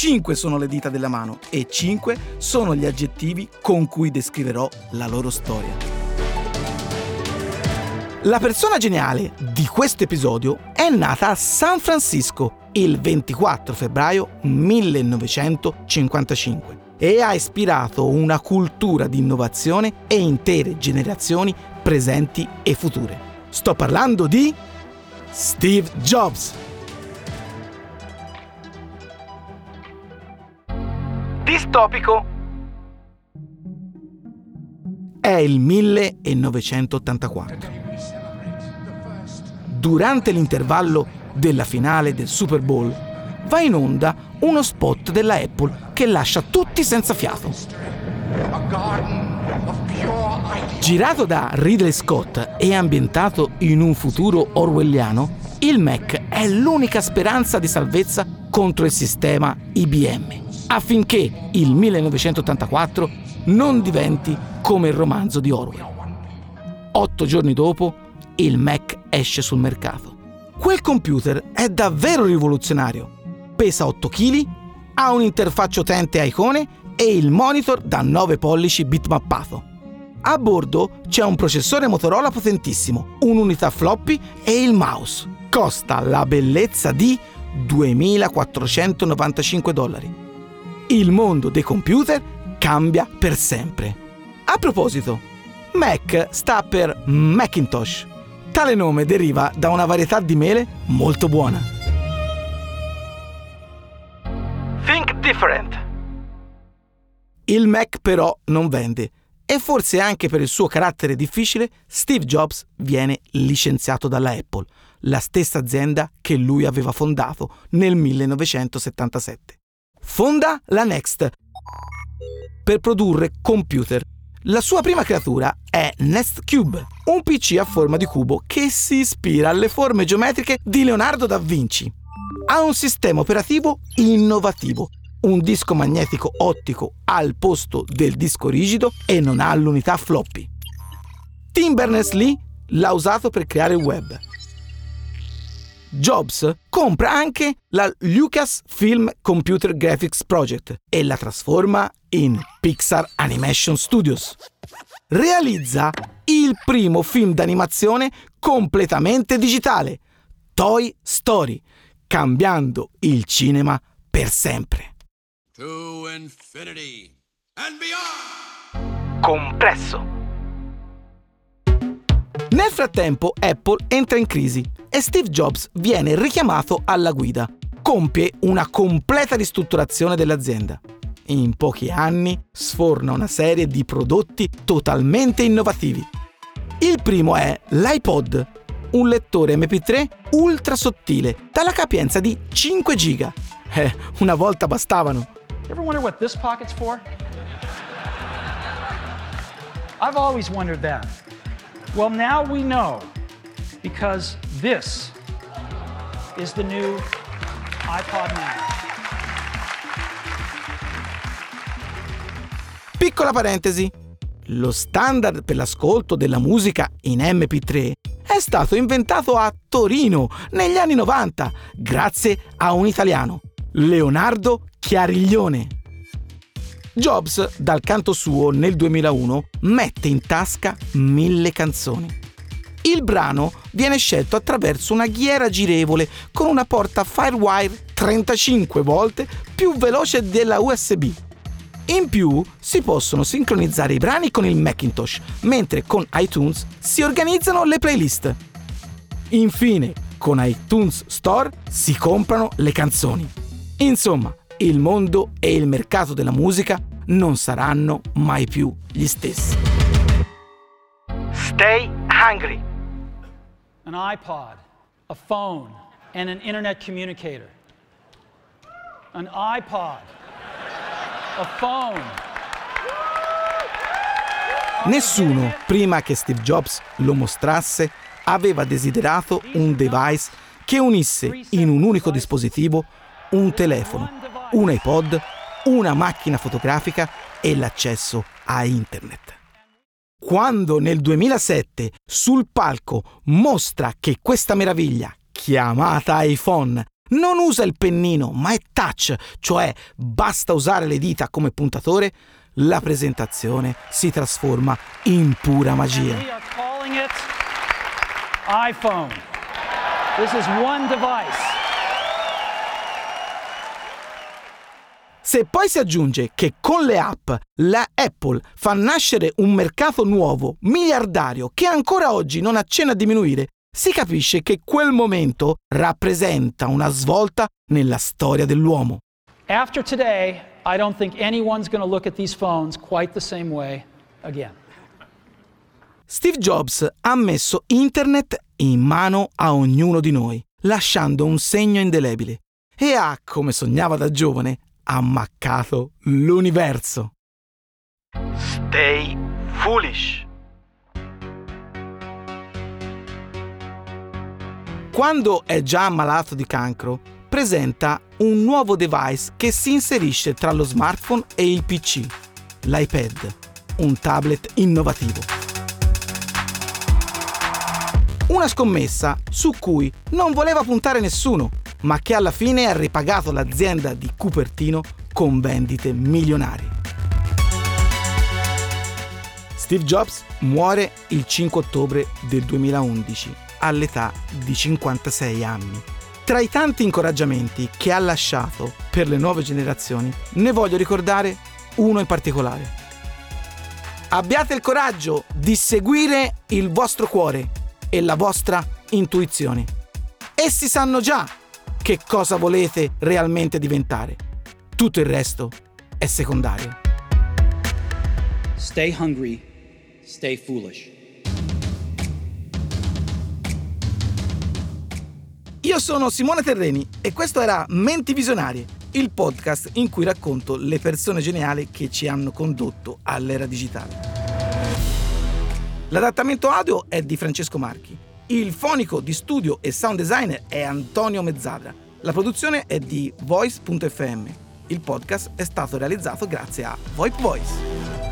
Cinque sono le dita della mano e cinque sono gli aggettivi con cui descriverò la loro storia. La persona geniale di questo episodio è nata a San Francisco il 24 febbraio 1955 e ha ispirato una cultura di innovazione e intere generazioni presenti e future. Sto parlando di Steve Jobs. Distopico. È il 1984 durante l'intervallo della finale del Super Bowl, va in onda uno spot della Apple che lascia tutti senza fiato. Girato da Ridley Scott e ambientato in un futuro orwelliano, il Mac è l'unica speranza di salvezza contro il sistema IBM, affinché il 1984 non diventi come il romanzo di Orwell. Otto giorni dopo, il Mac esce sul mercato. Quel computer è davvero rivoluzionario. Pesa 8 kg, ha un'interfaccia utente a icone e il monitor da 9 pollici bitmappato. A bordo c'è un processore Motorola potentissimo, un'unità floppy e il mouse. Costa la bellezza di 2.495 dollari. Il mondo dei computer cambia per sempre. A proposito, Mac sta per Macintosh Tale nome deriva da una varietà di mele molto buona. Think different. Il Mac però non vende e forse anche per il suo carattere difficile Steve Jobs viene licenziato dalla Apple, la stessa azienda che lui aveva fondato nel 1977. Fonda la Next per produrre computer la sua prima creatura è Nest Cube, un PC a forma di cubo che si ispira alle forme geometriche di Leonardo da Vinci. Ha un sistema operativo innovativo, un disco magnetico ottico al posto del disco rigido e non ha l'unità floppy. Tim Berners-Lee l'ha usato per creare il web. Jobs compra anche la Lucasfilm Computer Graphics Project e la trasforma in Pixar Animation Studios. Realizza il primo film d'animazione completamente digitale, Toy Story, cambiando il cinema per sempre. To infinity and beyond. Compresso. Nel frattempo Apple entra in crisi e Steve Jobs viene richiamato alla guida. Compie una completa ristrutturazione dell'azienda. In pochi anni sforna una serie di prodotti totalmente innovativi. Il primo è l'iPod, un lettore MP3 ultra sottile, dalla capienza di 5 giga. Eh, una volta bastavano. Ever wonder what this pocket's for? I've always wondered that. Well, now we know because this is the new iPod Nano. Piccola parentesi. Lo standard per l'ascolto della musica in MP3 è stato inventato a Torino negli anni 90 grazie a un italiano, Leonardo Chiariglione. Jobs, dal canto suo nel 2001, mette in tasca mille canzoni. Il brano viene scelto attraverso una ghiera girevole con una porta Firewire 35 volte più veloce della USB. In più si possono sincronizzare i brani con il Macintosh, mentre con iTunes si organizzano le playlist. Infine, con iTunes Store si comprano le canzoni. Insomma, il mondo e il mercato della musica non saranno mai più gli stessi. Stay hungry. An iPod, a phone and an internet communicator. An iPod. A phone. Nessuno, prima che Steve Jobs lo mostrasse, aveva desiderato un device che unisse in un unico dispositivo un telefono, un iPod, una macchina fotografica e l'accesso a Internet. Quando nel 2007 sul palco mostra che questa meraviglia, chiamata iPhone, non usa il pennino ma è touch, cioè basta usare le dita come puntatore, la presentazione si trasforma in pura magia. IPhone. This is one device. Se poi si aggiunge che con le app la Apple fa nascere un mercato nuovo, miliardario, che ancora oggi non accenna a diminuire, si capisce che quel momento rappresenta una svolta nella storia dell'uomo. After today, I don't think anyone's going to look at these phones quite the same way again. Steve Jobs ha messo Internet in mano a ognuno di noi, lasciando un segno indelebile e ha, come sognava da giovane, ammaccato l'universo. Stay foolish. Quando è già ammalato di cancro, presenta un nuovo device che si inserisce tra lo smartphone e il PC, l'iPad, un tablet innovativo. Una scommessa su cui non voleva puntare nessuno, ma che alla fine ha ripagato l'azienda di Cupertino con vendite milionarie. Steve Jobs muore il 5 ottobre del 2011 all'età di 56 anni. Tra i tanti incoraggiamenti che ha lasciato per le nuove generazioni, ne voglio ricordare uno in particolare. Abbiate il coraggio di seguire il vostro cuore e la vostra intuizione. Essi sanno già che cosa volete realmente diventare. Tutto il resto è secondario. Stay hungry, stay foolish. Io sono Simone Terreni e questo era Menti Visionarie, il podcast in cui racconto le persone geniali che ci hanno condotto all'era digitale. L'adattamento audio è di Francesco Marchi. Il fonico di studio e sound designer è Antonio Mezzadra. La produzione è di Voice.fm. Il podcast è stato realizzato grazie a VoIP Voice.